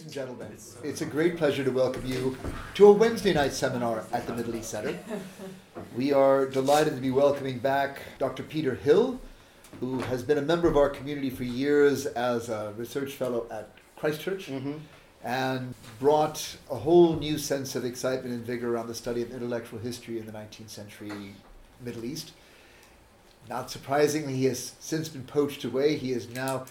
Ladies and gentlemen, it's a great pleasure to welcome you to a Wednesday night seminar at the Middle East Center. We are delighted to be welcoming back Dr. Peter Hill, who has been a member of our community for years as a research fellow at Christchurch Mm-hmm. and brought a whole new sense of excitement and vigor around the study of intellectual history in the 19th century Middle East. Not surprisingly, he has since been poached away. He is now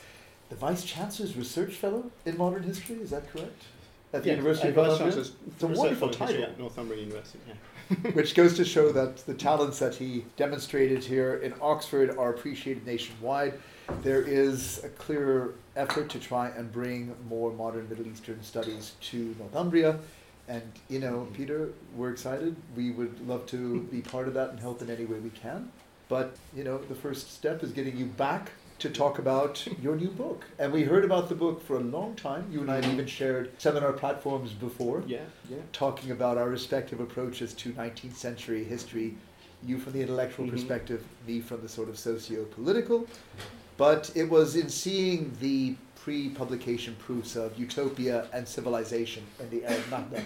the Vice Chancellor's Research Fellow in Modern History, is that correct? At the University uh, of Northumbria? It's a wonderful title. At Northumbria University. Yeah. Which goes to show that the talents that he demonstrated here in Oxford are appreciated nationwide. There is a clear effort to try and bring more modern Middle Eastern studies to Northumbria. And, you know, mm-hmm. Peter, we're excited. We would love to be part of that and help in any way we can. But, you know, the first step is getting you back to talk about your new book. And we heard about the book for a long time. You and I have even shared seminar platforms before Yeah. Yeah. talking about our respective approaches to 19th century history. You from the intellectual Mhm. perspective, me from the sort of socio political. But it was in seeing the pre publication proofs of utopia and civilization in the Arab Nahda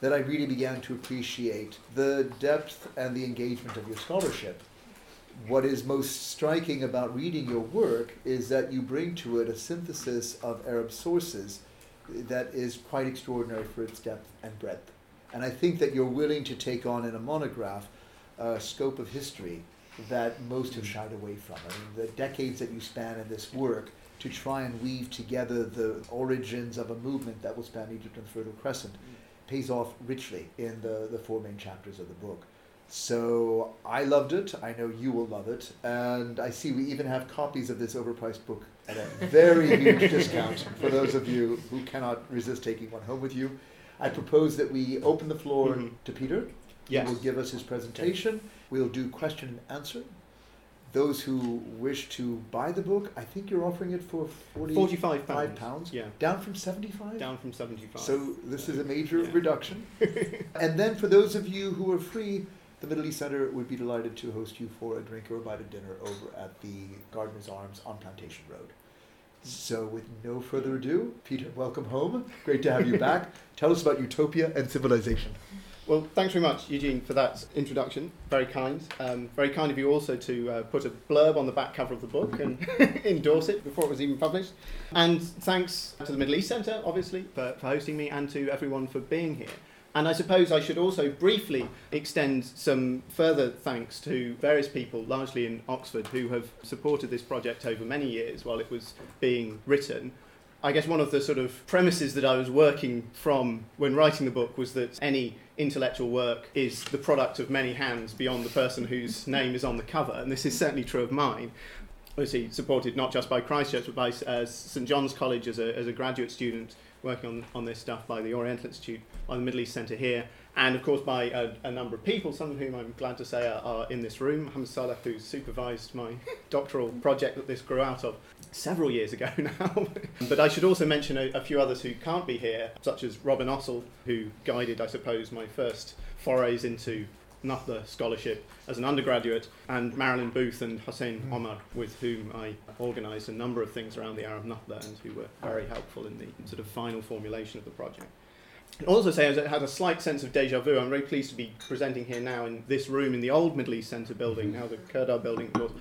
that I really began to appreciate the depth and the engagement of your scholarship. What is most striking about reading your work is that you bring to it a synthesis of Arab sources that is quite extraordinary for its depth and breadth. And I think that you're willing to take on in a monograph a scope of history that most have shied away from. I mean, the decades that you span in this work to try and weave together the origins of a movement that will span Egypt and the Fertile Crescent pays off richly in the, the four main chapters of the book. So I loved it. I know you will love it. And I see we even have copies of this overpriced book at a very huge discount for those of you who cannot resist taking one home with you. I propose that we open the floor Mhm. to Peter. Yes. He will give us his presentation. We'll do question and answer. Those who wish to buy the book, I think you're offering it for 40, Forty-five pounds. pounds? Yeah. down from 75? Down from seventy-five. So this is a major Yeah. reduction. and then for those of you who are free, the Middle East Center would be delighted to host you for a drink or a bite of dinner over at the Gardener's Arms on Plantation Road. So with no further ado, Peter, welcome home. Great to have you back. Tell us about utopia and civilization. Well, thanks very much, Eugene, for that introduction. Very kind. Um, very kind of you also to uh, put a blurb on the back cover of the book and endorse it before it was even published. And thanks to the Middle East Centre, obviously, for, for hosting me and to everyone for being here. And I suppose I should also briefly extend some further thanks to various people, largely in Oxford, who have supported this project over many years while it was being written. I guess one of the sort of premises that I was working from when writing the book was that any intellectual work is the product of many hands beyond the person whose name is on the cover, and this is certainly true of mine. Obviously, supported not just by Christchurch, but by uh, St John's College as a, as a graduate student working on, on this stuff, by the Oriental Institute, by the Middle East Centre here, and of course by a, a number of people, some of whom I'm glad to say are, are in this room. Mohammed Saleh, who supervised my doctoral project that this grew out of several years ago now. but I should also mention a, a few others who can't be here, such as Robin Ostle, who guided, I suppose, my first forays into Nahda scholarship as an undergraduate, and Marilyn Booth and Hussein Mm. Omar, with whom I organised a number of things around the Arab Nahda and who were very helpful in the sort of final formulation of the project. I'd also say I had a slight sense of deja vu. I'm very pleased to be presenting here now in this room in the old Middle East Centre building, now the Kurdar building, of course,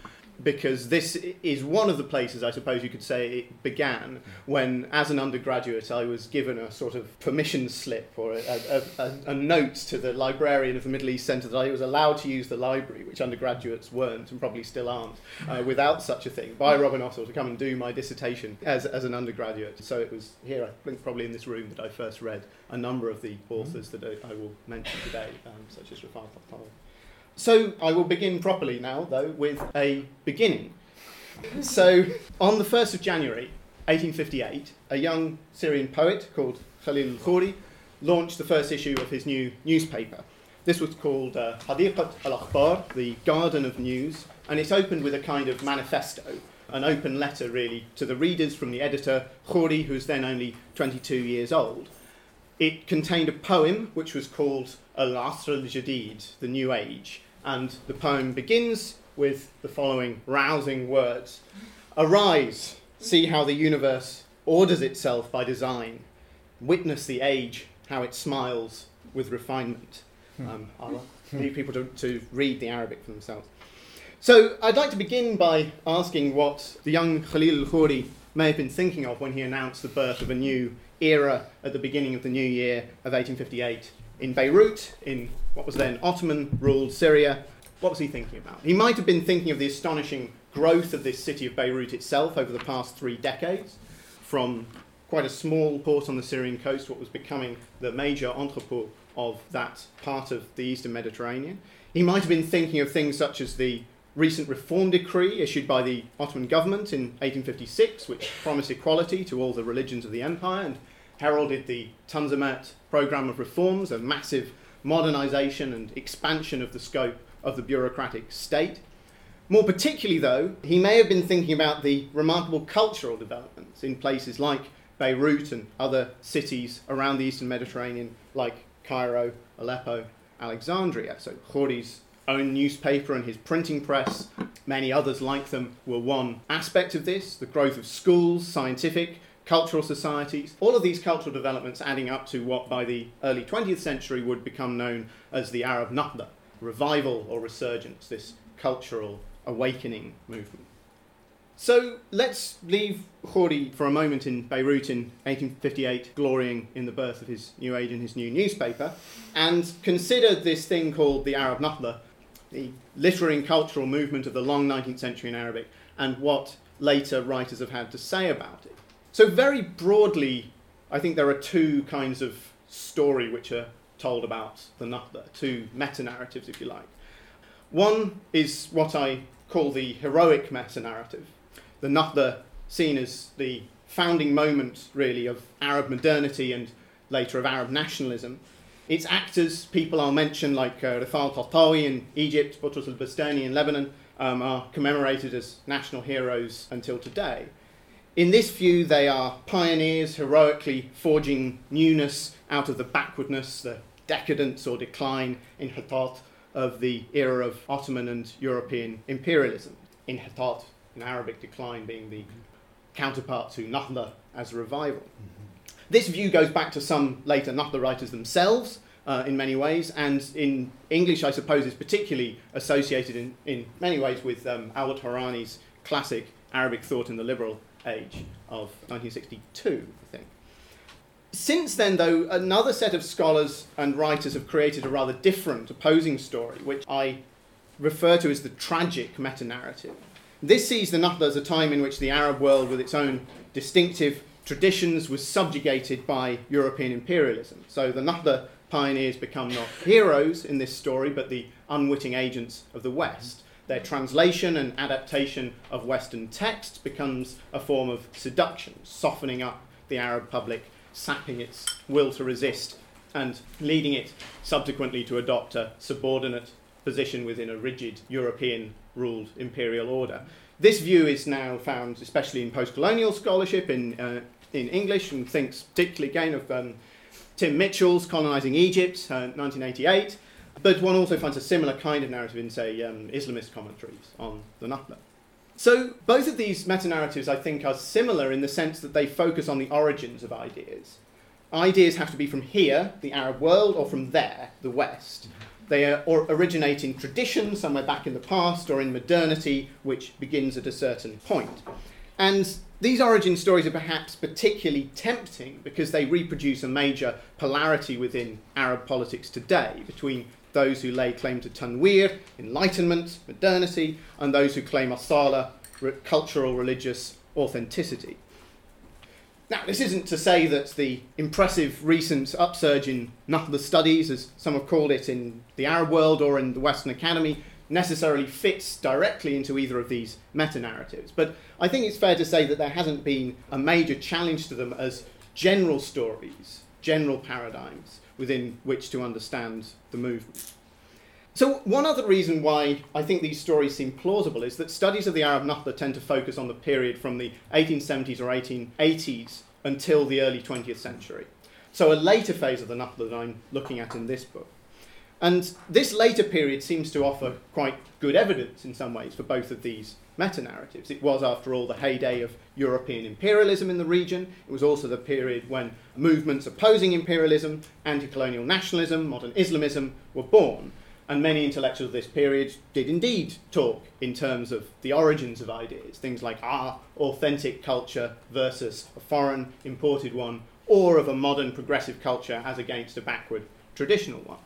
because this is one of the places I suppose you could say it began when, as an undergraduate, I was given a sort of permission slip or a, a, a, a note to the librarian of the Middle East Centre that I was allowed to use the library, which undergraduates weren't and probably still aren't, uh, without such a thing, by Robin Ostle to come and do my dissertation as, as an undergraduate. So it was here, I think, probably in this room that I first read a number of the authors that I, I will mention today, um, such as Rifaa Tahtawi. So I will begin properly now, though, with a beginning. So on the 1st of January 1858, a young Syrian poet called Khalil al-Khoury launched the first issue of his new newspaper. This was called uh, Hadiqat al-Akhbar, the Garden of News, and it opened with a kind of manifesto, an open letter really to the readers from the editor, Khoury, who was then only 22 years old. It contained a poem which was called Al-Asr al-Jadid, the New Age, and the poem begins with the following rousing words Arise, see how the universe orders itself by design. witness the age, how it smiles with refinement. Hmm. Um, I'll leave people to, to read the Arabic for themselves. So I'd like to begin by asking what the young Khalil al-Khoury may have been thinking of when he announced the birth of a new era at the beginning of the new year of 1858 in Beirut, in what was then Ottoman ruled Syria. What was he thinking about? He might have been thinking of the astonishing growth of this city of Beirut itself over the past three decades, from quite a small port on the Syrian coast, what was becoming the major entrepot of that part of the eastern Mediterranean. He might have been thinking of things such as the recent reform decree issued by the Ottoman government in 1856, which promised equality to all the religions of the empire and heralded the Tanzimat program of reforms, a massive modernization and expansion of the scope of the bureaucratic state. More particularly, though, he may have been thinking about the remarkable cultural developments in places like Beirut and other cities around the eastern Mediterranean, like Cairo, Aleppo, Alexandria. So Khoury's own newspaper and his printing press, many others like them, were one aspect of this the growth of schools, scientific, cultural societies. All of these cultural developments adding up to what by the early 20th century would become known as the Arab Nahda, revival or resurgence, this cultural awakening movement. So let's leave Khoury for a moment in Beirut in 1858, glorying in the birth of his new age and his new newspaper, and consider this thing called the Arab Nahda, the literary and cultural movement of the long 19th century in Arabic, and what later writers have had to say about it. So, very broadly, I think there are two kinds of story which are told about the Nahda, two meta narratives, if you like. One is what I call the heroic meta narrative, the Nahda seen as the founding moment, really, of Arab modernity and later of Arab nationalism. Its actors, people I'll mention, like uh, Rifaa Tahtawi in Egypt, Boutros al Bustani in Lebanon, um, are commemorated as national heroes until today. In this view, they are pioneers heroically forging newness out of the backwardness, the decadence or decline inhitat of the era of Ottoman and European imperialism. Inhitat, in Arabic, decline being the counterpart to Nahda as a revival. Mm-hmm. This view goes back to some later Nahda writers themselves uh, in many ways, and in English, I suppose, is particularly associated in, in many ways with um, Albert Hourani's classic Arabic thought in the liberal age of 1962, I think. Since then, though, another set of scholars and writers have created a rather different opposing story, which I refer to as the tragic meta narrative. This sees the Nahda as a time in which the Arab world, with its own distinctive traditions, was subjugated by European imperialism. So the Nahda pioneers become not heroes in this story, but the unwitting agents of the West. Their translation and adaptation of Western texts becomes a form of seduction, softening up the Arab public, sapping its will to resist, and leading it subsequently to adopt a subordinate position within a rigid European ruled imperial order. This view is now found, especially in post colonial scholarship in, uh, in English, and thinks particularly again of um, Tim Mitchell's Colonising Egypt, uh, 1988. But one also finds a similar kind of narrative in, say, um, Islamist commentaries on the Nahda. So both of these meta narratives, I think, are similar in the sense that they focus on the origins of ideas. Ideas have to be from here, the Arab world, or from there, the West. They are, or originate in tradition somewhere back in the past or in modernity, which begins at a certain point. And these origin stories are perhaps particularly tempting because they reproduce a major polarity within Arab politics today between those who lay claim to tanwir, enlightenment, modernity, and those who claim asala, cultural, religious authenticity. Now, this isn't to say that the impressive recent upsurge in Nahda studies, as some have called it in the Arab world or in the Western Academy, necessarily fits directly into either of these meta narratives. But I think it's fair to say that there hasn't been a major challenge to them as general stories, general paradigms within which to understand the movement. So, one other reason why I think these stories seem plausible is that studies of the Arab Nahda tend to focus on the period from the 1870s or 1880s until the early 20th century. So, a later phase of the Nahda that I'm looking at in this book. And this later period seems to offer quite good evidence in some ways for both of these meta narratives. It was, after all, the heyday of European imperialism in the region. It was also the period when movements opposing imperialism, anti colonial nationalism, modern Islamism were born. And many intellectuals of this period did indeed talk in terms of the origins of ideas, things like our authentic culture versus a foreign imported one, or of a modern progressive culture as against a backward traditional one.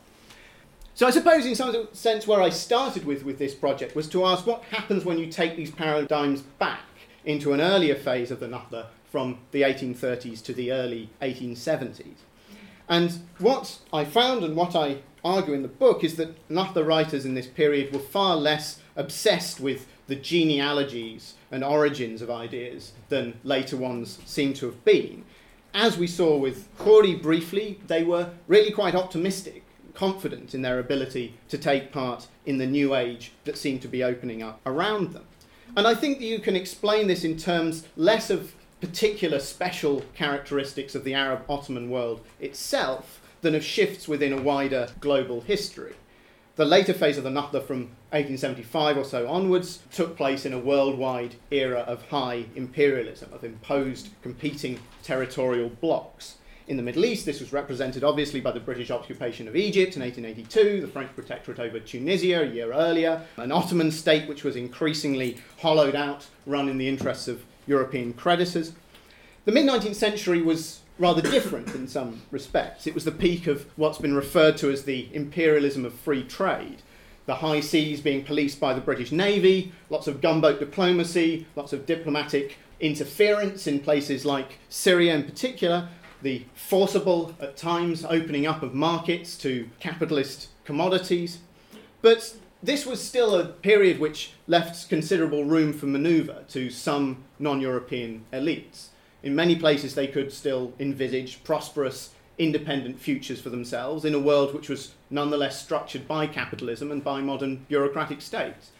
So I suppose, in some sense, where I started with with this project was to ask what happens when you take these paradigms back into an earlier phase of the Nahdha from the 1830s to the early 1870s. And what I found and what I argue in the book is that Nahdha writers in this period were far less obsessed with the genealogies and origins of ideas than later ones seem to have been. As we saw with Khoury briefly, they were really quite optimistic confident in their ability to take part in the new age that seemed to be opening up around them. And I think that you can explain this in terms less of particular special characteristics of the Arab Ottoman world itself than of shifts within a wider global history. The later phase of the Nahdha from 1875 or so onwards took place in a worldwide era of high imperialism, of imposed competing territorial blocks. In the Middle East, this was represented obviously by the British occupation of Egypt in 1882, the French protectorate over Tunisia a year earlier, an Ottoman state which was increasingly hollowed out, run in the interests of European creditors. The mid 19th century was rather different in some respects. It was the peak of what's been referred to as the imperialism of free trade. The high seas being policed by the British Navy, lots of gunboat diplomacy, lots of diplomatic interference in places like Syria in particular, the forcible, at times, opening up of markets to capitalist commodities. But this was still a period which left considerable room for manoeuvre to some non European elites. In many places, they could still envisage prosperous, independent futures for themselves in a world which was nonetheless structured by capitalism and by modern bureaucratic states.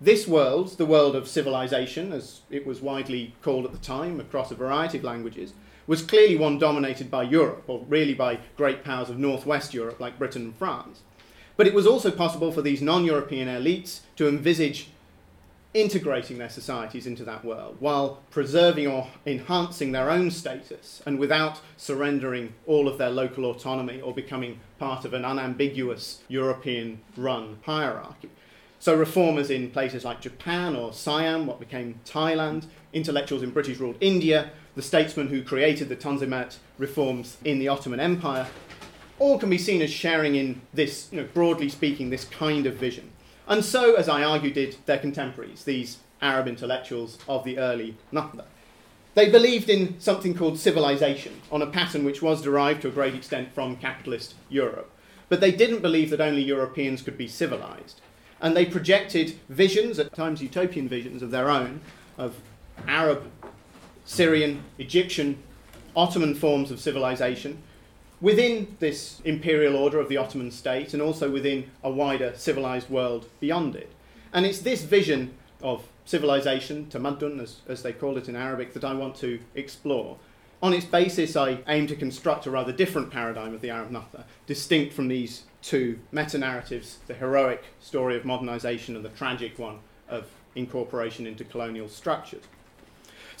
This world, the world of civilization, as it was widely called at the time across a variety of languages, was clearly one dominated by Europe, or really by great powers of northwest Europe like Britain and France. But it was also possible for these non European elites to envisage integrating their societies into that world while preserving or enhancing their own status and without surrendering all of their local autonomy or becoming part of an unambiguous European run hierarchy. So, reformers in places like Japan or Siam, what became Thailand, intellectuals in British ruled India, the statesmen who created the Tanzimat reforms in the Ottoman Empire, all can be seen as sharing in this, you know, broadly speaking, this kind of vision. And so, as I argue, did their contemporaries, these Arab intellectuals of the early Nahdha. They believed in something called civilization, on a pattern which was derived to a great extent from capitalist Europe. But they didn't believe that only Europeans could be civilized. And they projected visions, at times utopian visions of their own, of Arab Syrian, Egyptian, Ottoman forms of civilization within this imperial order of the Ottoman state and also within a wider civilized world beyond it. And it's this vision of civilization, tamaddun as, as they call it in Arabic, that I want to explore. On its basis, I aim to construct a rather different paradigm of the Arab Nahdha, distinct from these two meta narratives the heroic story of modernization and the tragic one of incorporation into colonial structures.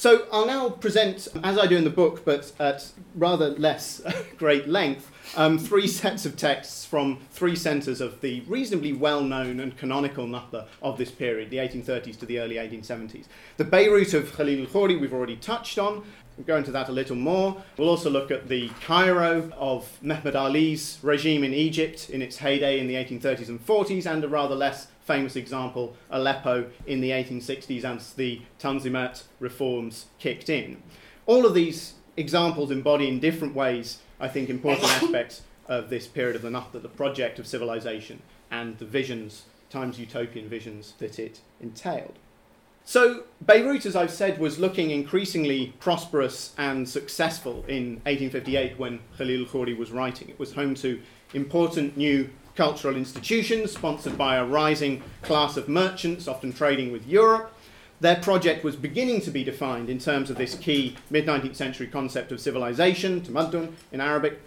So I'll now present, as I do in the book, but at rather less great length, um, three sets of texts from three centres of the reasonably well known and canonical Nahdha of this period, the 1830s to the early 1870s. The Beirut of Khalil al Khoury, we've already touched on. We'll go into that a little more. We'll also look at the Cairo of Mehmed Ali's regime in Egypt in its heyday in the 1830s and 40s, and a rather less famous example, Aleppo in the 1860s as the Tanzimat reforms kicked in. All of these examples embody in different ways, I think, important aspects of this period of the Nahdha, the project of civilization, and the visions, times utopian visions, that it entailed. So, Beirut, as I've said, was looking increasingly prosperous and successful in 1858 when Khalil Khoury was writing. It was home to important new cultural institutions sponsored by a rising class of merchants, often trading with Europe. Their project was beginning to be defined in terms of this key mid 19th century concept of civilization, tamaddun in Arabic.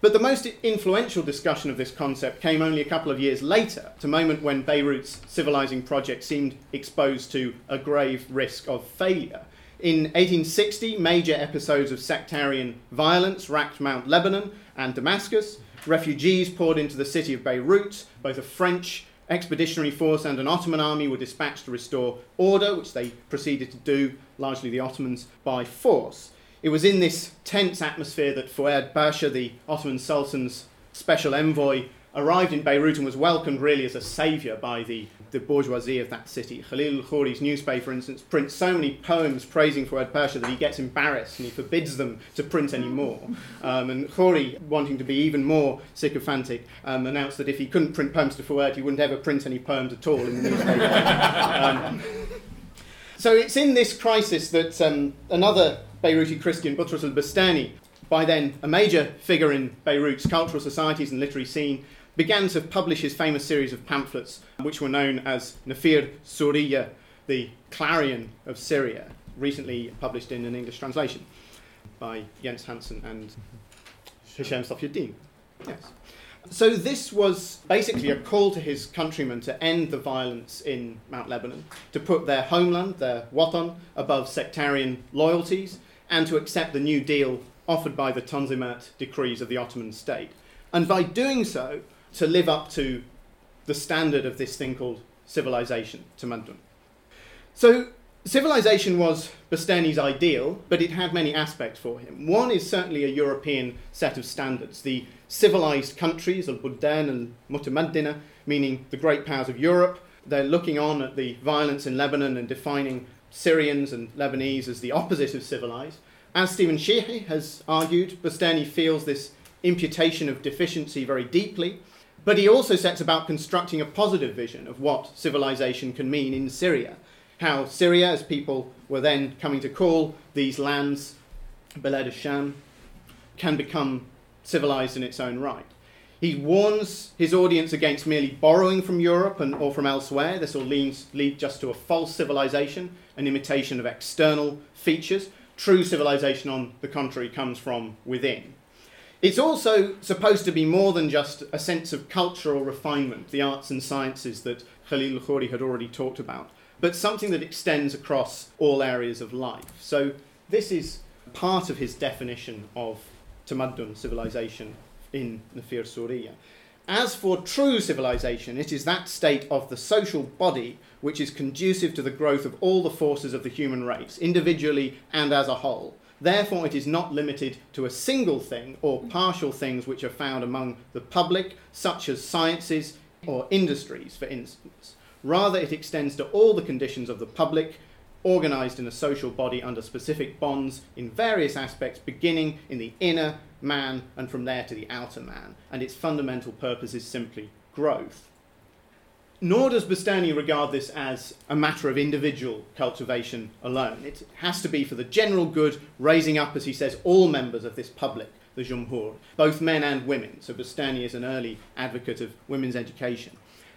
But the most influential discussion of this concept came only a couple of years later, at a moment when Beirut's civilizing project seemed exposed to a grave risk of failure. In 1860, major episodes of sectarian violence racked Mount Lebanon and Damascus. Refugees poured into the city of Beirut. Both a French expeditionary force and an Ottoman army were dispatched to restore order, which they proceeded to do, largely the Ottomans, by force. It was in this tense atmosphere that Fuad Pasha, the Ottoman Sultan's special envoy, arrived in Beirut and was welcomed really as a saviour by the, the bourgeoisie of that city. Khalil al-Khoury's newspaper, for instance, prints so many poems praising Fuad Pasha that he gets embarrassed and he forbids them to print any more. Um, and Khoury, wanting to be even more sycophantic, um, announced that if he couldn't print poems to Fuad, he wouldn't ever print any poems at all in the newspaper. um, so it's in this crisis that um, another Beiruti Christian, Boutros al Bustani, by then a major figure in Beirut's cultural societies and literary scene, began to publish his famous series of pamphlets, which were known as Nafir Suriya, the Clarion of Syria, recently published in an English translation by Jens Hanssen and Hicham Safieddine. Yes. So this was basically a call to his countrymen to end the violence in Mount Lebanon, to put their homeland, their watan, above sectarian loyalties, and to accept the New Deal offered by the Tanzimat decrees of the Ottoman state. And by doing so, to live up to the standard of this thing called civilization, Tamaddun. So, civilization was Bustani's ideal, but it had many aspects for him. One is certainly a European set of standards. The civilized countries, al Buldan and Mutamaddina, meaning the great powers of Europe, they're looking on at the violence in Lebanon and defining Syrians and Lebanese as the opposite of civilized. As Stephen Sheehi has argued, Bustani feels this imputation of deficiency very deeply, but he also sets about constructing a positive vision of what civilization can mean in Syria. How Syria, as people were then coming to call these lands, Sham, can become civilized in its own right. He warns his audience against merely borrowing from Europe and, or from elsewhere. This will lead, lead just to a false civilization, an imitation of external features. True civilization, on the contrary, comes from within. It's also supposed to be more than just a sense of cultural refinement, the arts and sciences that Khalil Khoury had already talked about, but something that extends across all areas of life. So this is part of his definition of Tamaddun, civilization, in Nafir Suriya. As for true civilization, it is that state of the social body which is conducive to the growth of all the forces of the human race, individually and as a whole. Therefore, it is not limited to a single thing or partial things which are found among the public, such as sciences or industries, for instance. Rather, it extends to all the conditions of the public, organized in a social body under specific bonds in various aspects, beginning in the inner man and from there to the outer man. And its fundamental purpose is simply growth. Nor does Bustani regard this as a matter of individual cultivation alone. It has to be for the general good, raising up, as he says, all members of this public, the Jumhur, both men and women. So Bustani is an early advocate of women's education.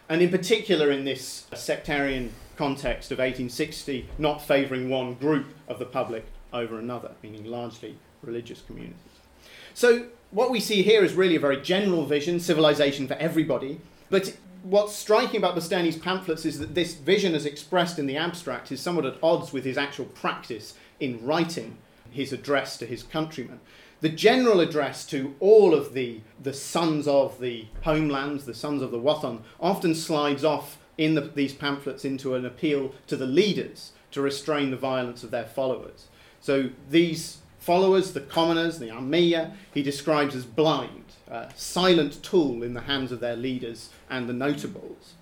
And in particular, in this sectarian context of 1860, not favouring one group of the public over another, meaning largely religious communities. So, what we see here is really a very general vision, civilization for everybody. But what's striking about Bustani's pamphlets is that this vision, as expressed in the abstract, is somewhat at odds with his actual practice in writing his address to his countrymen. The general address to all of the, the sons of the homelands, the sons of the Watan, often slides off in the, these pamphlets into an appeal to the leaders to restrain the violence of their followers. So these followers, the commoners, the Amiya, he describes as blind, a silent tool in the hands of their leaders and the notables.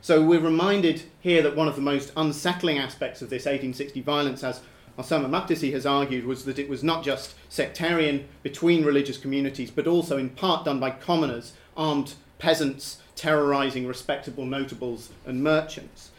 So we're reminded here that one of the most unsettling aspects of this 1860 violence, as Ussama Makdisi has argued, was that it was not just sectarian between religious communities, but also in part done by commoners, armed peasants terrorizing respectable notables and merchants.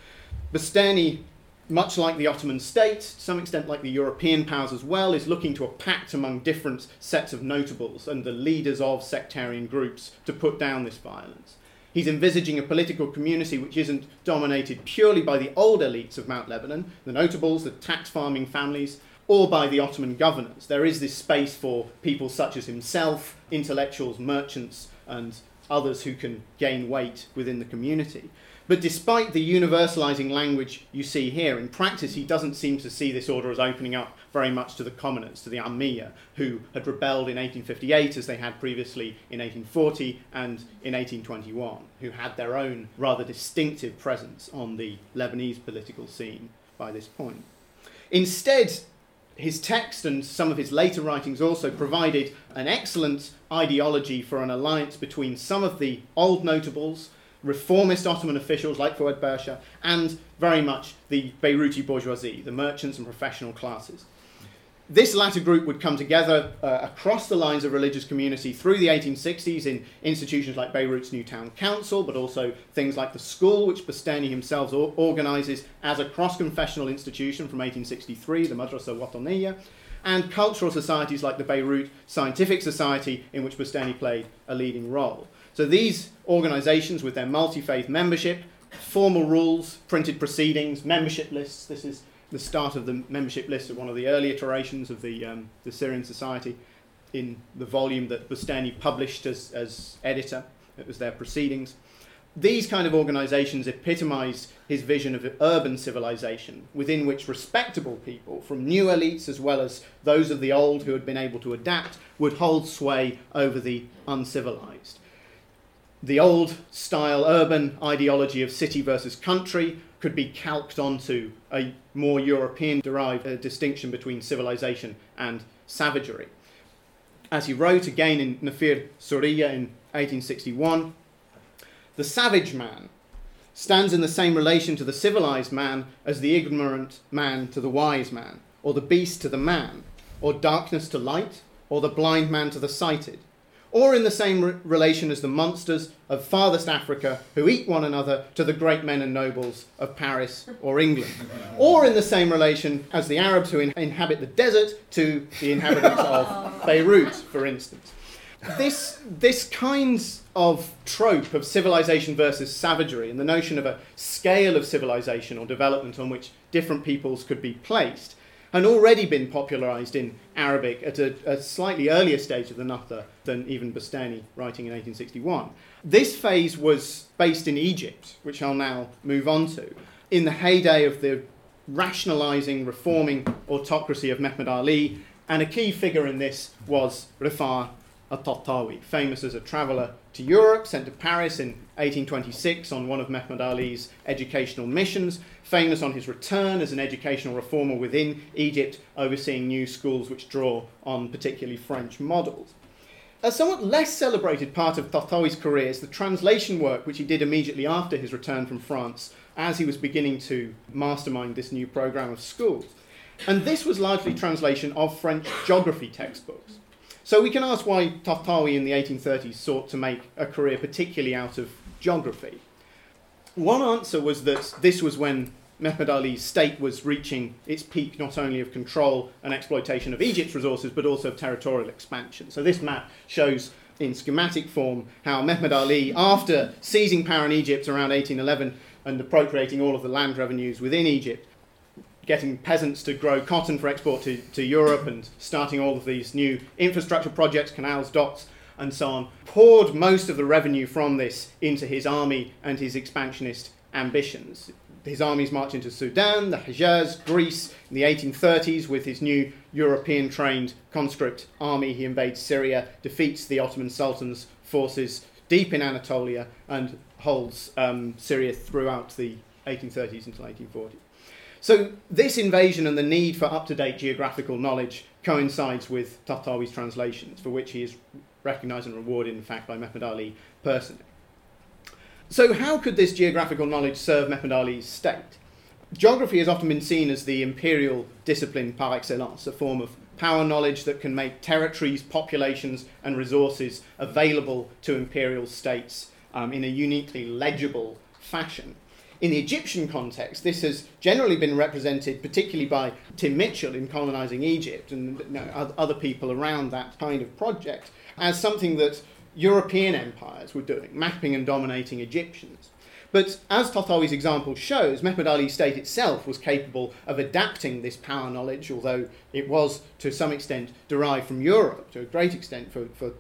Bustani much like the Ottoman state, to some extent like the European powers as well, is looking to a pact among different sets of notables and the leaders of sectarian groups to put down this violence. He's envisaging a political community which isn't dominated purely by the old elites of Mount Lebanon, the notables, the tax farming families, or by the Ottoman governors. There is this space for people such as himself, intellectuals, merchants, and others who can gain weight within the community. But despite the universalizing language you see here, in practice he doesn't seem to see this order as opening up very much to the commoners, to the Amiya, who had rebelled in 1858 as they had previously in 1840 and in 1821, who had their own rather distinctive presence on the Lebanese political scene by this point. Instead, his text and some of his later writings also provided an excellent ideology for an alliance between some of the old notables, reformist Ottoman officials like Fuad Pasha, and very much the Beiruti bourgeoisie, the merchants and professional classes. This latter group would come together uh, across the lines of religious community through the 1860s in institutions like Beirut's New Town Council, but also things like the school, which Bustani himself or- organizes as a cross confessional institution from 1863, the Madrasa Wataniya, and cultural societies like the Beirut Scientific Society, in which Bustani played a leading role. So these organizations, with their multi faith membership, formal rules, printed proceedings, membership lists, this is the start of the membership list of one of the early iterations of the, um, the Syrian Society in the volume that Bustani published as, as editor. It was their proceedings. These kind of organizations epitomize his vision of urban civilization, within which respectable people, from new elites as well as those of the old who had been able to adapt, would hold sway over the uncivilized. The old style urban ideology of city versus country could be calqued onto a more European derived uh, distinction between civilization and savagery. As he wrote again in Nafir Suriya in 1861, the savage man stands in the same relation to the civilized man as the ignorant man to the wise man, or the beast to the man, or darkness to light, or the blind man to the sighted or in the same re- relation as the monsters of farthest Africa who eat one another to the great men and nobles of Paris or England, or in the same relation as the Arabs who in- inhabit the desert to the inhabitants of Beirut, for instance. This, this kind of trope of civilization versus savagery and the notion of a scale of civilization or development on which different peoples could be placed had already been popularized in Arabic at a, a, slightly earlier stage of the Nahdha than even Bustani writing in 1861. This phase was based in Egypt, which I'll now move on to, in the heyday of the rationalizing, reforming autocracy of Mehmed Ali, and a key figure in this was Rifaa al-Tahtawi, famous as a traveller to Europe, sent to Paris in 1826 on one of Mehmed Ali's educational missions, famous on his return as an educational reformer within Egypt, overseeing new schools which draw on particularly French models. A somewhat less celebrated part of Tahtawi's career is the translation work which he did immediately after his return from France as he was beginning to mastermind this new program of schools. And this was largely translation of French geography textbooks. So we can ask why Tahtawi in the 1830s sought to make a career particularly out of geography. One answer was that this was when Mehmed Ali's state was reaching its peak not only of control and exploitation of Egypt's resources, but also of territorial expansion. So this map shows in schematic form how Mehmed Ali, after seizing power in Egypt around 1811 and appropriating all of the land revenues within Egypt, getting peasants to grow cotton for export to, to Europe and starting all of these new infrastructure projects, canals, docks, and so on, poured most of the revenue from this into his army and his expansionist ambitions. His armies march into Sudan, the Hejaz, Greece in the 1830s with his new European trained conscript army. He invades Syria, defeats the Ottoman Sultan's forces deep in Anatolia, and holds um, Syria throughout the 1830s until 1840. So, this invasion and the need for up to date geographical knowledge coincides with Tahtawi's translations, for which he is recognised and rewarded, in fact, by Mehmed Ali personally. So, how could this geographical knowledge serve Mehmed Ali's state? Geography has often been seen as the imperial discipline par excellence, a form of power knowledge that can make territories, populations, and resources available to imperial states um, in a uniquely legible fashion. In the Egyptian context, this has generally been represented, particularly by Tim Mitchell in colonising Egypt and you know, other people around that kind of project, as something that European empires were doing, mapping and dominating Egyptians. But as Tahtawi's example shows, Mehmed state itself was capable of adapting this power knowledge, although it was to some extent derived from Europe, to a great extent for, for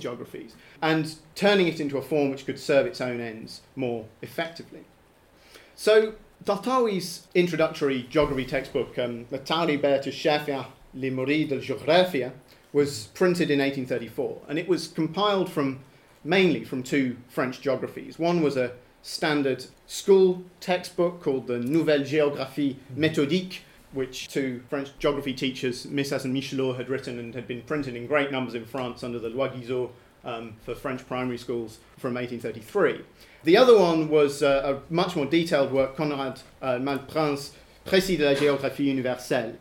geographies, and turning it into a form which could serve its own ends more effectively. So Tahtawi's introductory geography textbook, um, the Tawribet Shafia Limuri del Geografia, was printed in 1834, and it was compiled from mainly from two French geographies. One was a standard school textbook called the Nouvelle Géographie Méthodique, which two French geography teachers, Meissas and Michelot, had written and had been printed in great numbers in France under the Loi Guizot um, for French primary schools from 1833. The other one was uh, a much more detailed work, Conrad uh, Malte-Brun, Précis de la géographie universelle,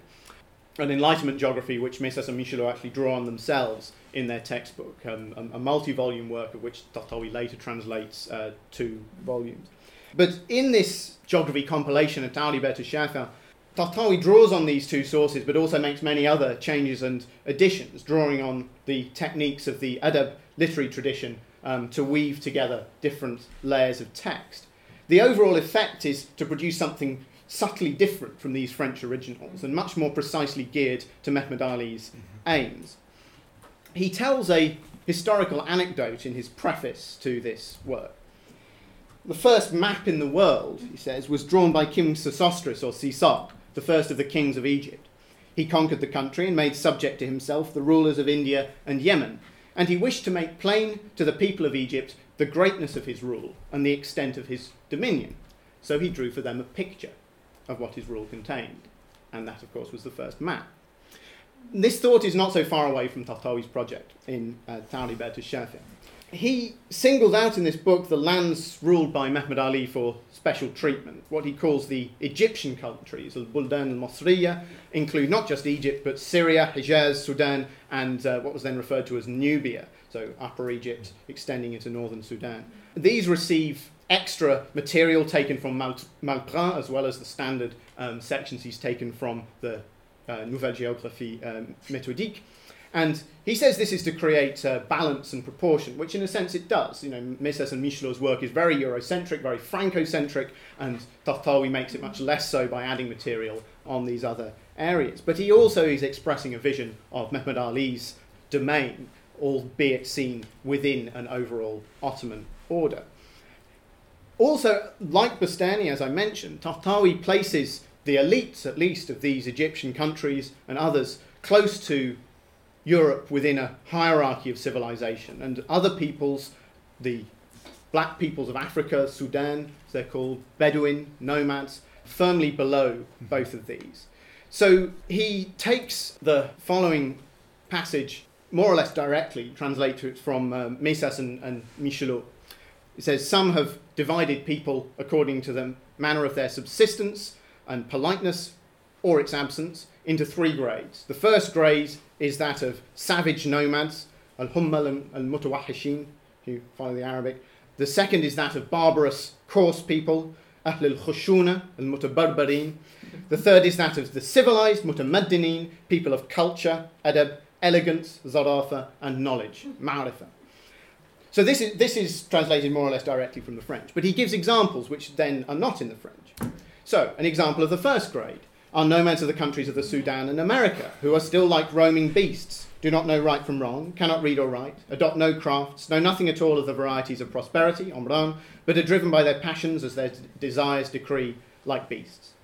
an Enlightenment geography which Meissas and Michelot actually draw on themselves in their textbook, um, a, a multi volume work of which Tahtawi later translates uh, two volumes. But in this geography compilation of Tawribet Shafa, Tahtawi draws on these two sources but also makes many other changes and additions, drawing on the techniques of the Adab literary tradition um, to weave together different layers of text. The overall effect is to produce something subtly different from these French originals and much more precisely geared to Mehmed Ali's mm-hmm. aims he tells a historical anecdote in his preface to this work. The first map in the world, he says, was drawn by King Sesostris or Sisok, the first of the kings of Egypt. He conquered the country and made subject to himself the rulers of India and Yemen, and he wished to make plain to the people of Egypt the greatness of his rule and the extent of his dominion. So he drew for them a picture of what his rule contained, and that, of course, was the first map this thought is not so far away from Tahtawi's project in uh, to Shafi. He singles out in this book the lands ruled by Mehmed Ali for special treatment. What he calls the Egyptian countries, al Buldan al Masriya, include not just Egypt but Syria, Hijaz, Sudan, and uh, what was then referred to as Nubia, so Upper Egypt extending into northern Sudan. These receive extra material taken from Mal- Malte-Brun as well as the standard um, sections he's taken from the uh, Nouvelle Géographie um, Méthodique. And he says this is to create uh, balance and proportion, which in a sense it does. You know, Meissas and Michelot's work is very Eurocentric, very Francocentric, and Tahtawi makes it much less so by adding material on these other areas. But he also is expressing a vision of Mehmed Ali's domain, albeit seen within an overall Ottoman order. Also, like Bustani, as I mentioned, Tahtawi places the elites, at least, of these Egyptian countries and others close to Europe within a hierarchy of civilization. And other peoples, the black peoples of Africa, Sudan, they're called, Bedouin, nomads, firmly below both of these. So he takes the following passage more or less directly, translate it from uh, Meissas and, and Michelot. It says, Some have divided people according to the manner of their subsistence and politeness or its absence into three grades. The first grade is that of savage nomads, al hummal and al mutawahishin, who follow the Arabic. The second is that of barbarous, coarse people, ahl al khushuna, al mutabarbarin. The third is that of the civilized, mutamaddinin, people of culture, adab, elegance, zarafa, and knowledge, ma'rifa. So this is, this is translated more or less directly from the French, but he gives examples which then are not in the French. So, an example of the first grade are nomads of the countries of the Sudan and America, who are still like roaming beasts, do not know right from wrong, cannot read or write, adopt no crafts, know nothing at all of the varieties of prosperity, omran, but are driven by their passions as their desires decree, like beasts.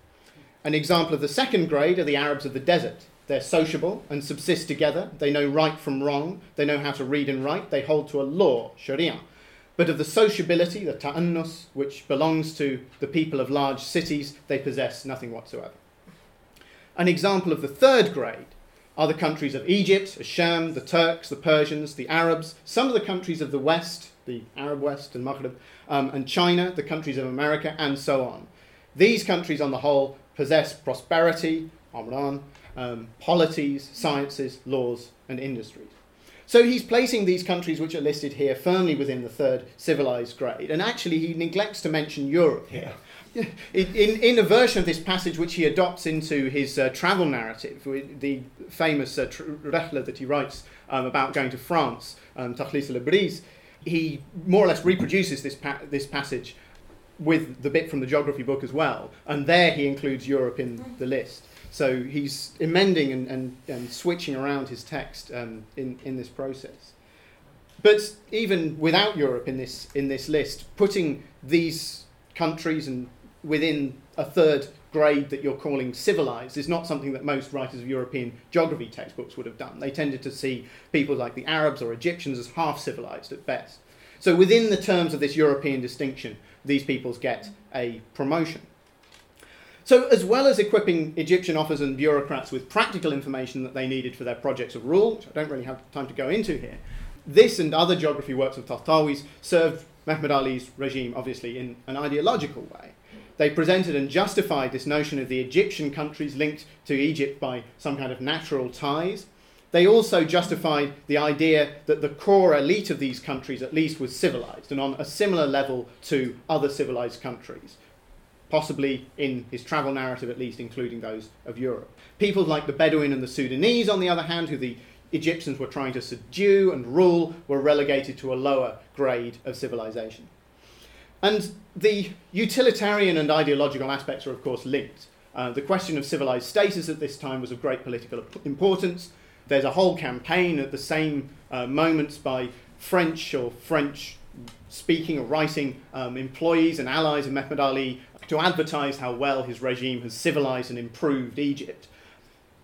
An example of the second grade are the Arabs of the desert. They're sociable and subsist together. They know right from wrong. They know how to read and write. They hold to a law, Sharia, but of the sociability, the ta'annus, which belongs to the people of large cities, they possess nothing whatsoever. An example of the third grade are the countries of Egypt, Asham, the Turks, the Persians, the Arabs, some of the countries of the West, the Arab West and Maghreb, um, and China, the countries of America, and so on. These countries, on the whole, possess prosperity, Amran, um, polities, sciences, laws, and industries. So he's placing these countries which are listed here firmly within the third civilized grade. And actually, he neglects to mention Europe here. In, in, a version of this passage which he adopts into his uh, travel narrative, the famous uh, that he writes um, about going to France, um, le Brise, he more or less reproduces this, pa- this passage with the bit from the geography book as well, and there he includes Europe in the list. So he's amending and, and, and switching around his text um, in, in this process. But even without Europe in this, in this list, putting these countries and within a third grade that you're calling civilized is not something that most writers of European geography textbooks would have done. They tended to see people like the Arabs or Egyptians as half civilized at best. So, within the terms of this European distinction, these peoples get a promotion. So, as well as equipping Egyptian officers and bureaucrats with practical information that they needed for their projects of rule, which I don't really have time to go into here, this and other geography works of Tahtawi's served Mehmed Ali's regime, obviously, in an ideological way. They presented and justified this notion of the Egyptian countries linked to Egypt by some kind of natural ties. They also justified the idea that the core elite of these countries, at least, was civilized and on a similar level to other civilized countries, possibly in his travel narrative, at least, including those of Europe. People like the Bedouin and the Sudanese, on the other hand, who the Egyptians were trying to subdue and rule, were relegated to a lower grade of civilization. And the utilitarian and ideological aspects are, of course, linked. Uh, the question of civilized status at this time was of great political importance. There's a whole campaign at the same uh, moments by French or French speaking or writing um, employees and allies of Mehmed Ali to advertise how well his regime has civilized and improved Egypt.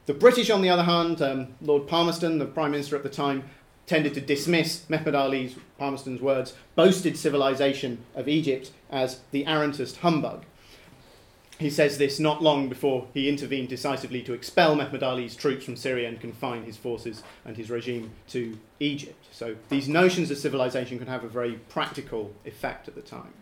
The British, on the other hand, um, Lord Palmerston, the Prime Minister at the time, tended to dismiss Mehmed Ali's, Palmerston's words, boasted civilization of Egypt as the arrantist humbug. He says this not long before he intervened decisively to expel Mehmed Ali's troops from Syria and confine his forces and his regime to Egypt. So these notions of civilization can have a very practical effect at the time.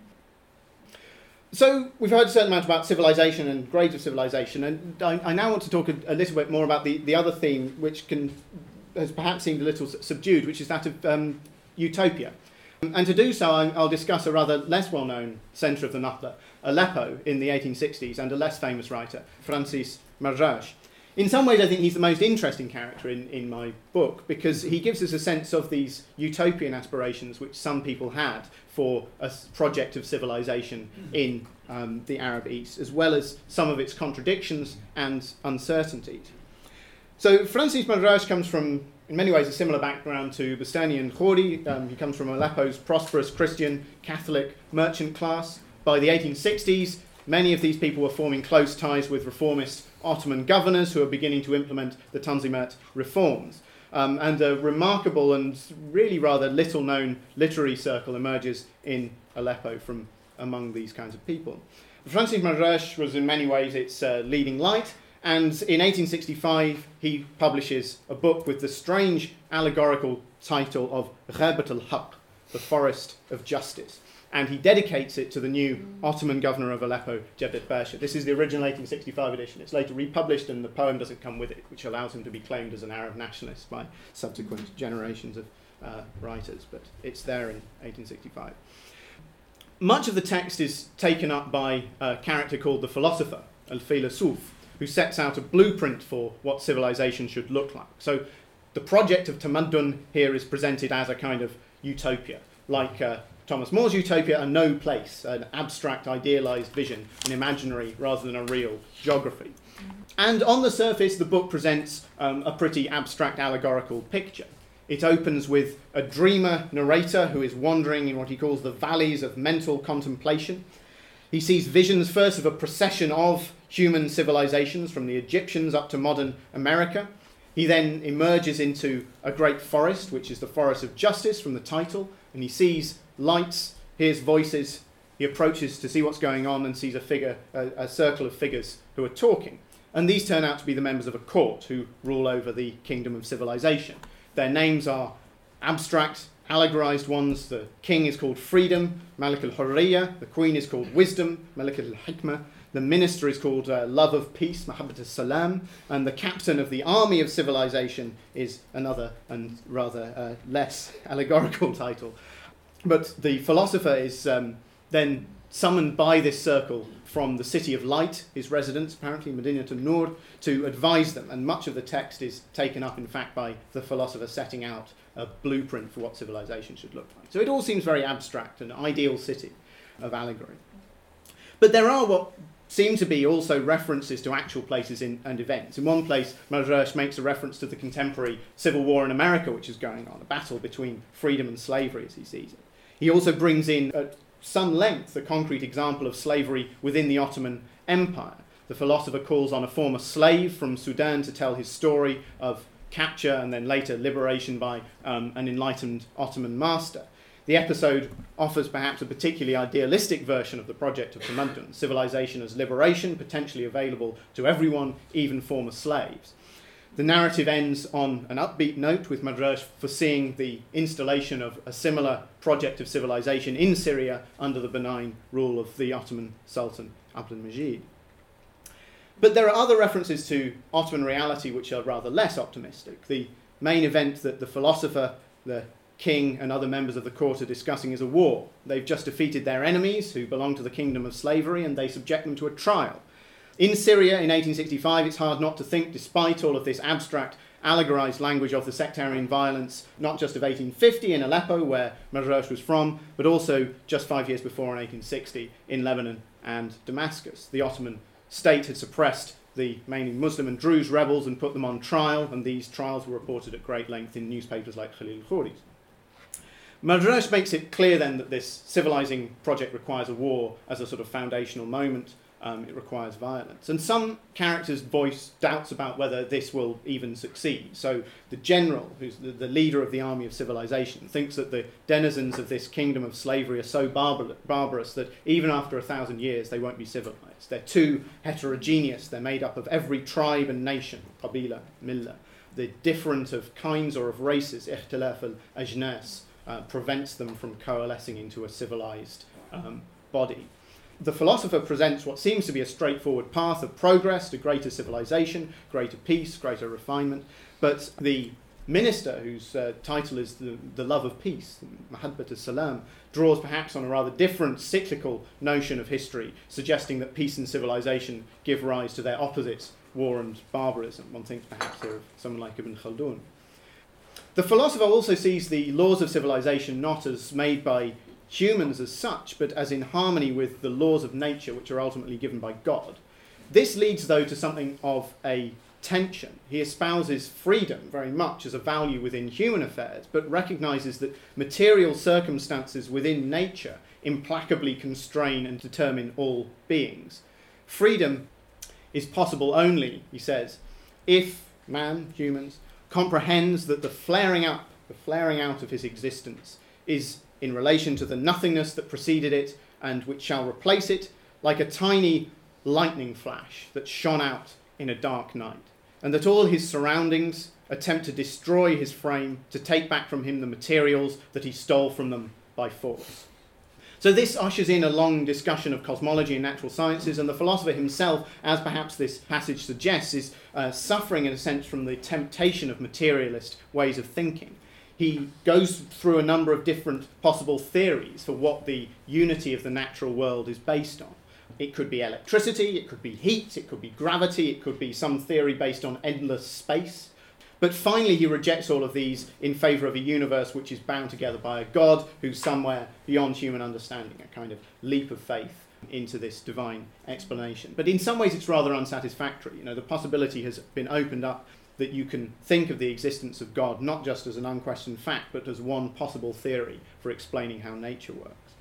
So we've heard a certain amount about civilization and grades of civilization, and I, I now want to talk a, a, little bit more about the, the other theme, which can has perhaps seemed a little subdued, which is that of um, utopia. And to do so, I'll discuss a rather less well known centre of the Nahdha, Aleppo, in the 1860s, and a less famous writer, Francis Marrash. In some ways, I think he's the most interesting character in, in my book because he gives us a sense of these utopian aspirations which some people had for a project of civilization in um, the Arab East, as well as some of its contradictions and uncertainties. So Francis Marrash comes from, in many ways, a similar background to Bustani and Khoury. Um, he comes from Aleppo's prosperous Christian Catholic merchant class. By the 1860s, many of these people were forming close ties with reformist Ottoman governors who were beginning to implement the Tanzimat reforms. Um, and a remarkable and really rather little known literary circle emerges in Aleppo from among these kinds of people. Francis Marrash was in many ways its uh, leading light. And in 1865, he publishes a book with the strange allegorical title of Ghabat al Haq, the Forest of Justice. And he dedicates it to the new Ottoman governor of Aleppo, Cevdet Pasha. This is the original 1865 edition. It's later republished, and the poem doesn't come with it, which allows him to be claimed as an Arab nationalist by subsequent generations of uh, writers. But it's there in 1865. Much of the text is taken up by a character called the philosopher, Al Filasuf, who sets out a blueprint for what civilization should look like. So the project of Tamaddun here is presented as a kind of utopia, like uh, Thomas More's utopia, a no place, an abstract, idealized vision, an imaginary rather than a real geography. And on the surface, the book presents um, a pretty abstract allegorical picture. It opens with a dreamer narrator who is wandering in what he calls the valleys of mental contemplation. He sees visions first of a procession of human civilizations from the Egyptians up to modern America. He then emerges into a great forest, which is the Forest of Justice from the title, and he sees lights, hears voices. He approaches to see what's going on and sees a figure, a, a circle of figures who are talking. And these turn out to be the members of a court who rule over the kingdom of civilization. Their names are abstract, allegorized ones. The king is called Freedom, Malik al Hurriya. The queen is called Wisdom, Malik al Hikmah. The minister is called uh, Love of Peace, Mahabbat salam, and the captain of the army of civilization is another and rather uh, less allegorical title. But the philosopher is um, then summoned by this circle from the city of light, his residence, apparently Medina to Nur, to advise them. And much of the text is taken up, in fact, by the philosopher setting out a blueprint for what civilization should look like. So it all seems very abstract, an ideal city of allegory. But there are what seem to be also references to actual places in, and events. In one place, Marrash makes a reference to the contemporary civil war in America, which is going on, a battle between freedom and slavery as he sees it. He also brings in at some length a concrete example of slavery within the Ottoman Empire. The philosopher calls on a former slave from Sudan to tell his story of capture and then later liberation by um, an enlightened Ottoman master. The episode offers perhaps a particularly idealistic version of the project of Tamaddun, civilization as liberation, potentially available to everyone, even former slaves. The narrative ends on an upbeat note with Marrash foreseeing the installation of a similar project of civilization in Syria under the benign rule of the Ottoman Sultan Abdul Majid. But there are other references to Ottoman reality which are rather less optimistic. The main event that the philosopher, the king, and other members of the court are discussing is a war. They've just defeated their enemies, who belong to the kingdom of slavery, and they subject them to a trial. In Syria in 1865, it's hard not to think, despite all of this abstract, allegorized language of the sectarian violence, not just of 1850 in Aleppo, where Marrash was from, but also just five years before in 1860 in Lebanon and Damascus. The Ottoman state had suppressed the mainly Muslim and Druze rebels and put them on trial, and these trials were reported at great length in newspapers like Khalil Khoury's. Marrash makes it clear then that this civilizing project requires a war as a sort of foundational moment. Um, it requires violence. And some characters voice doubts about whether this will even succeed. So the general, who's the, the leader of the army of civilization, thinks that the denizens of this kingdom of slavery are so barbar- barbarous that even after a thousand years they won't be civilized. They're too heterogeneous. They're made up of every tribe and nation, qabila, millah. The different of kinds or of races, ikhtilaf al-ajnas, uh, prevents them from coalescing into a civilized um, body. The philosopher presents what seems to be a straightforward path of progress to greater civilization, greater peace, greater refinement, but the minister, whose uh, title is the, the Love of Peace, Mahabbat al salam, draws perhaps on a rather different cyclical notion of history, suggesting that peace and civilization give rise to their opposites, war and barbarism. One thinks perhaps here of someone like Ibn Khaldun. The philosopher also sees the laws of civilization not as made by humans as such, but as in harmony with the laws of nature, which are ultimately given by God. This leads, though, to something of a tension. He espouses freedom very much as a value within human affairs, but recognizes that material circumstances within nature implacably constrain and determine all beings. Freedom is possible only, he says, if man, humans, comprehends that the flaring up, the flaring out of his existence is in relation to the nothingness that preceded it and which shall replace it, like a tiny lightning flash that shone out in a dark night, and that all his surroundings attempt to destroy his frame, to take back from him the materials that he stole from them by force. So, this ushers in a long discussion of cosmology and natural sciences, and the philosopher himself, as perhaps this passage suggests, is uh, suffering in a sense from the temptation of materialist ways of thinking. He goes through a number of different possible theories for what the unity of the natural world is based on. It could be electricity, it could be heat, it could be gravity, it could be some theory based on endless space. But finally, he rejects all of these in favour of a universe which is bound together by a God who's somewhere beyond human understanding, a kind of leap of faith into this divine explanation. But in some ways, it's rather unsatisfactory. You know, the possibility has been opened up that you can think of the existence of God not just as an unquestioned fact, but as one possible theory for explaining how nature works.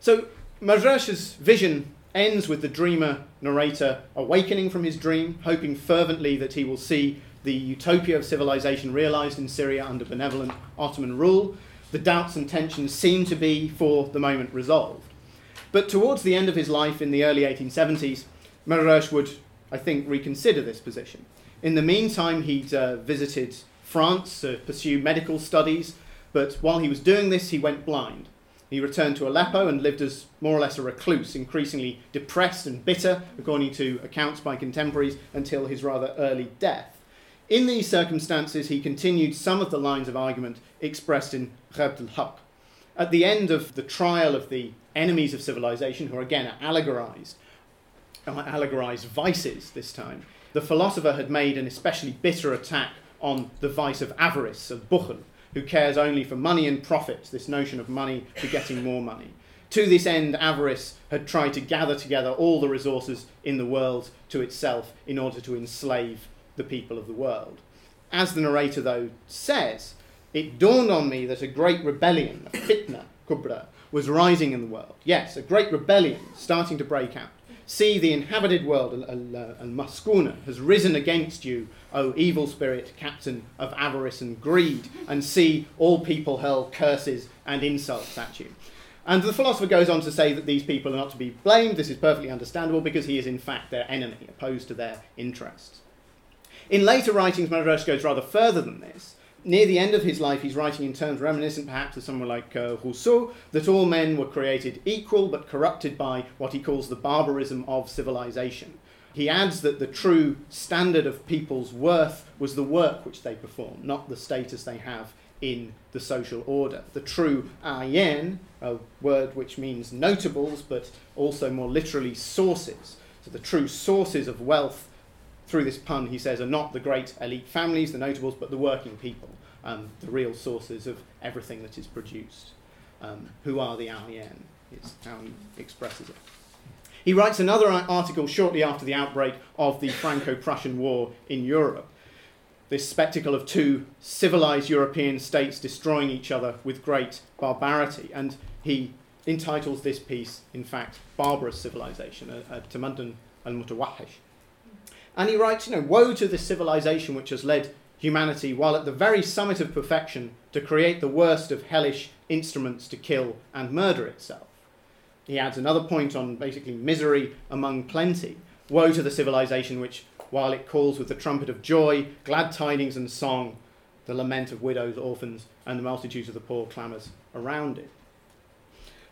So, Marrash's vision ends with the dreamer narrator awakening from his dream, hoping fervently that he will see the utopia of civilization realized in Syria under benevolent Ottoman rule. The doubts and tensions seem to be, for the moment, resolved. But towards the end of his life in the early 1870s, Marrash would, I think, reconsider this position. In the meantime, he'd uh, visited France to pursue medical studies, but while he was doing this, he went blind. He returned to Aleppo and lived as more or less a recluse, increasingly depressed and bitter, according to accounts by contemporaries, until his rather early death. In these circumstances, he continued some of the lines of argument expressed in Ghabt al-Haq. At the end of the trial of the enemies of civilization, who again are allegorized, uh, allegorized vices this time, the philosopher had made an especially bitter attack on the vice of avarice, of bukhl, who cares only for money and profit, this notion of money begetting more money. To this end, avarice had tried to gather together all the resources in the world to itself in order to enslave the people of the world. As the narrator, though, says, it dawned on me that a great rebellion, a fitna kubra, was rising in the world. Yes, a great rebellion starting to break out. See, the inhabited world, and uh, Maskuna, has risen against you, O evil spirit, captain of avarice and greed, and see, all people hurl curses and insults at you. And the philosopher goes on to say that these people are not to be blamed. This is perfectly understandable because he is, in fact, their enemy, opposed to their interests. In later writings, Marrash goes rather further than this near the end of his life, he's writing in terms reminiscent perhaps of someone like uh, Rousseau, that all men were created equal but corrupted by what he calls the barbarism of civilization. He adds that the true standard of people's worth was the work which they perform, not the status they have in the social order. The true ayen, a word which means notables but also more literally sources. So the true sources of wealth through this pun, he says, are not the great elite families, the notables, but the working people, um, the real sources of everything that is produced. Um, who are the Alien? Is how he expresses it. He writes another article shortly after the outbreak of the Franco Prussian War in Europe. This spectacle of two civilized European states destroying each other with great barbarity. And he entitles this piece, in fact, Barbarous Civilization, a, a Tamadun al Mutawahish. And he writes, you know, woe to this civilization which has led humanity, while at the very summit of perfection, to create the worst of hellish instruments to kill and murder itself. He adds another point on basically misery among plenty. Woe to the civilization which, while it calls with the trumpet of joy, glad tidings, and song, the lament of widows, orphans, and the multitudes of the poor clamours around it.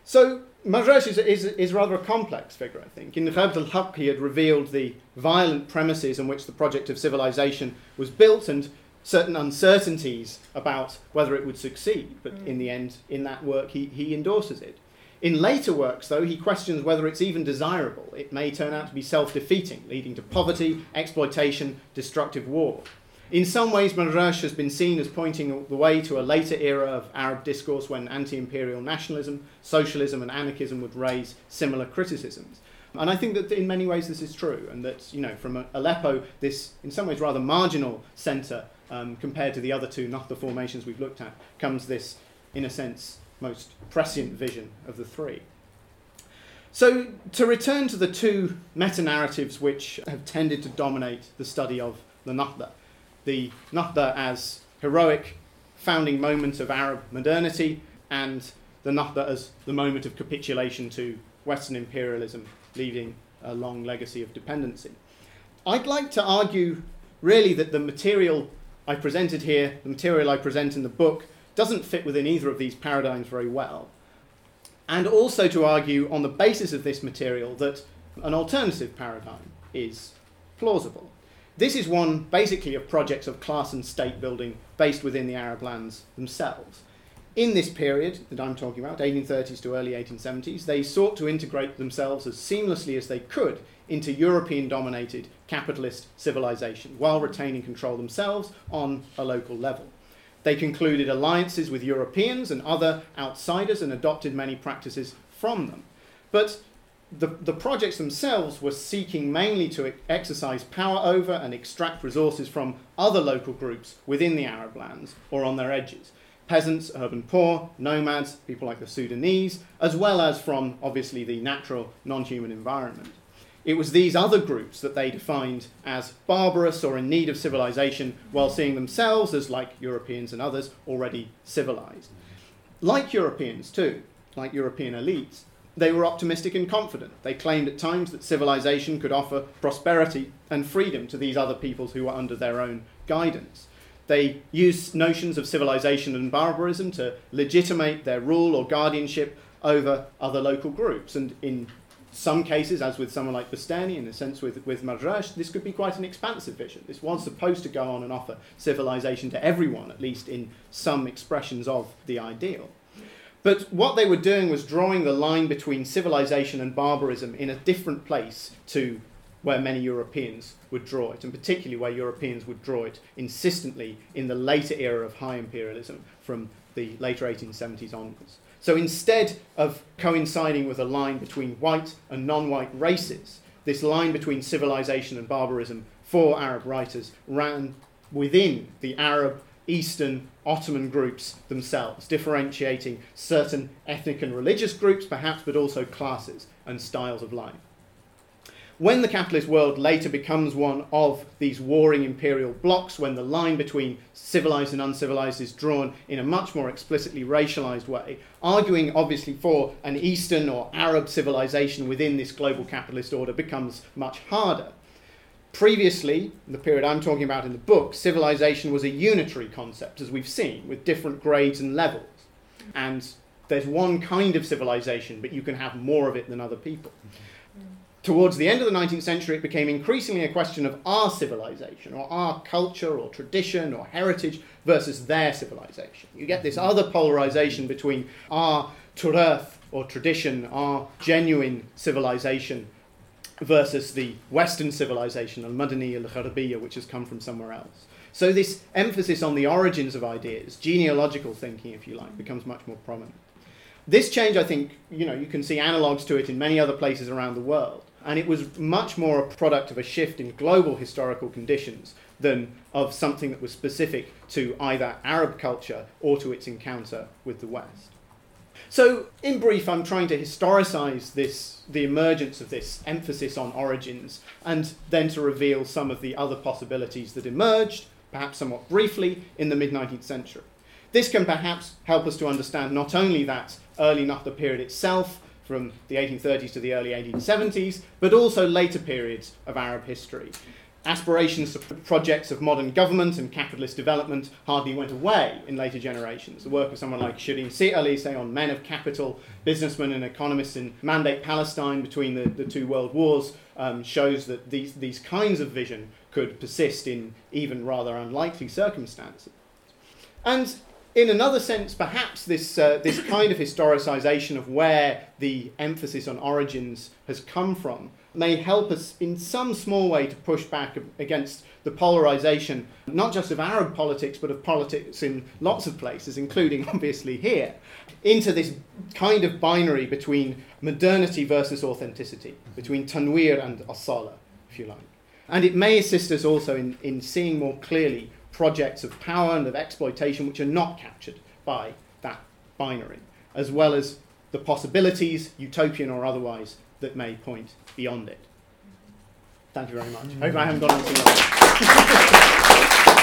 So Marrash is, is, is rather a complex figure, I think. In the Ghabt al-Haq, he had revealed the violent premises on which the project of civilization was built and certain uncertainties about whether it would succeed. But mm. in the end, in that work, he, he endorses it. In later works, though, he questions whether it's even desirable. It may turn out to be self defeating, leading to poverty, exploitation, destructive war. In some ways, Marrash has been seen as pointing the way to a later era of Arab discourse when anti imperial nationalism, socialism, and anarchism would raise similar criticisms. And I think that in many ways this is true, and that, you know, from Aleppo, this in some ways rather marginal centre um, compared to the other two Nahdha formations we've looked at, comes this, in a sense, most prescient vision of the three. So, to return to the two meta narratives which have tended to dominate the study of the Nahdha the Nahdha as heroic founding moment of Arab modernity and the Nahdha as the moment of capitulation to Western imperialism, leaving a long legacy of dependency. I'd like to argue really that the material I presented here, the material I present in the book, doesn't fit within either of these paradigms very well. And also to argue on the basis of this material that an alternative paradigm is plausible. This is one basically of projects of class and state building based within the Arab lands themselves. In this period that I'm talking about, 1830s to early 1870s, they sought to integrate themselves as seamlessly as they could into European dominated capitalist civilization while retaining control themselves on a local level. They concluded alliances with Europeans and other outsiders and adopted many practices from them. But the, the projects themselves were seeking mainly to exercise power over and extract resources from other local groups within the Arab lands or on their edges. Peasants, urban poor, nomads, people like the Sudanese, as well as from obviously the natural non human environment. It was these other groups that they defined as barbarous or in need of civilization, while seeing themselves as, like Europeans and others, already civilized. Like Europeans, too, like European elites, they were optimistic and confident. They claimed at times that civilization could offer prosperity and freedom to these other peoples who were under their own guidance. They used notions of civilization and barbarism to legitimate their rule or guardianship over other local groups. And in some cases, as with someone like Bustani, in a sense with, with Marrash, this could be quite an expansive vision. This was supposed to go on and offer civilization to everyone, at least in some expressions of the ideal. But what they were doing was drawing the line between civilization and barbarism in a different place to where many Europeans would draw it, and particularly where Europeans would draw it insistently in the later era of high imperialism from the later 1870s onwards. So instead of coinciding with a line between white and non white races, this line between civilization and barbarism for Arab writers ran within the Arab, Eastern, Ottoman groups themselves, differentiating certain ethnic and religious groups, perhaps, but also classes and styles of life. When the capitalist world later becomes one of these warring imperial blocs, when the line between civilized and uncivilized is drawn in a much more explicitly racialized way, arguing obviously for an Eastern or Arab civilization within this global capitalist order becomes much harder. Previously, in the period I'm talking about in the book, civilization was a unitary concept, as we've seen, with different grades and levels. And there's one kind of civilization, but you can have more of it than other people towards the end of the 19th century, it became increasingly a question of our civilization, or our culture, or tradition, or heritage versus their civilization. You get this other polarization between our turath, or tradition, our genuine civilization, versus the Western civilization, al Madani al Gharbiya, which has come from somewhere else. So, this emphasis on the origins of ideas, genealogical thinking, if you like, becomes much more prominent. This change, I think, you know, you can see analogues to it in many other places around the world and it was much more a product of a shift in global historical conditions than of something that was specific to either Arab culture or to its encounter with the West. So, in brief, I'm trying to historicize this, the emergence of this emphasis on origins, and then to reveal some of the other possibilities that emerged, perhaps somewhat briefly, in the mid 19th century. This can perhaps help us to understand not only that early Nahdha period itself, from the 1830s to the early 1870s, but also later periods of Arab history. Aspirations for projects of modern government and capitalist development hardly went away in later generations. The work of someone like Sherene Seikaly, say, on men of capital, businessmen and economists in Mandate Palestine between the, the two world wars, um, shows that these, these kinds of vision could persist in even rather unlikely circumstances. And in another sense, perhaps this, uh, this kind of historicisation of where the emphasis on origins has come from may help us in some small way to push back against the polarisation, not just of Arab politics, but of politics in lots of places, including obviously here, into this kind of binary between modernity versus authenticity, between tanwir and asala, if you like. And it may assist us also in, in seeing more clearly projects of power and of exploitation which are not captured by that binary, as well as the possibilities, utopian or otherwise, that may point beyond it. Thank you very much. Mm. I hope I haven't gone on too long.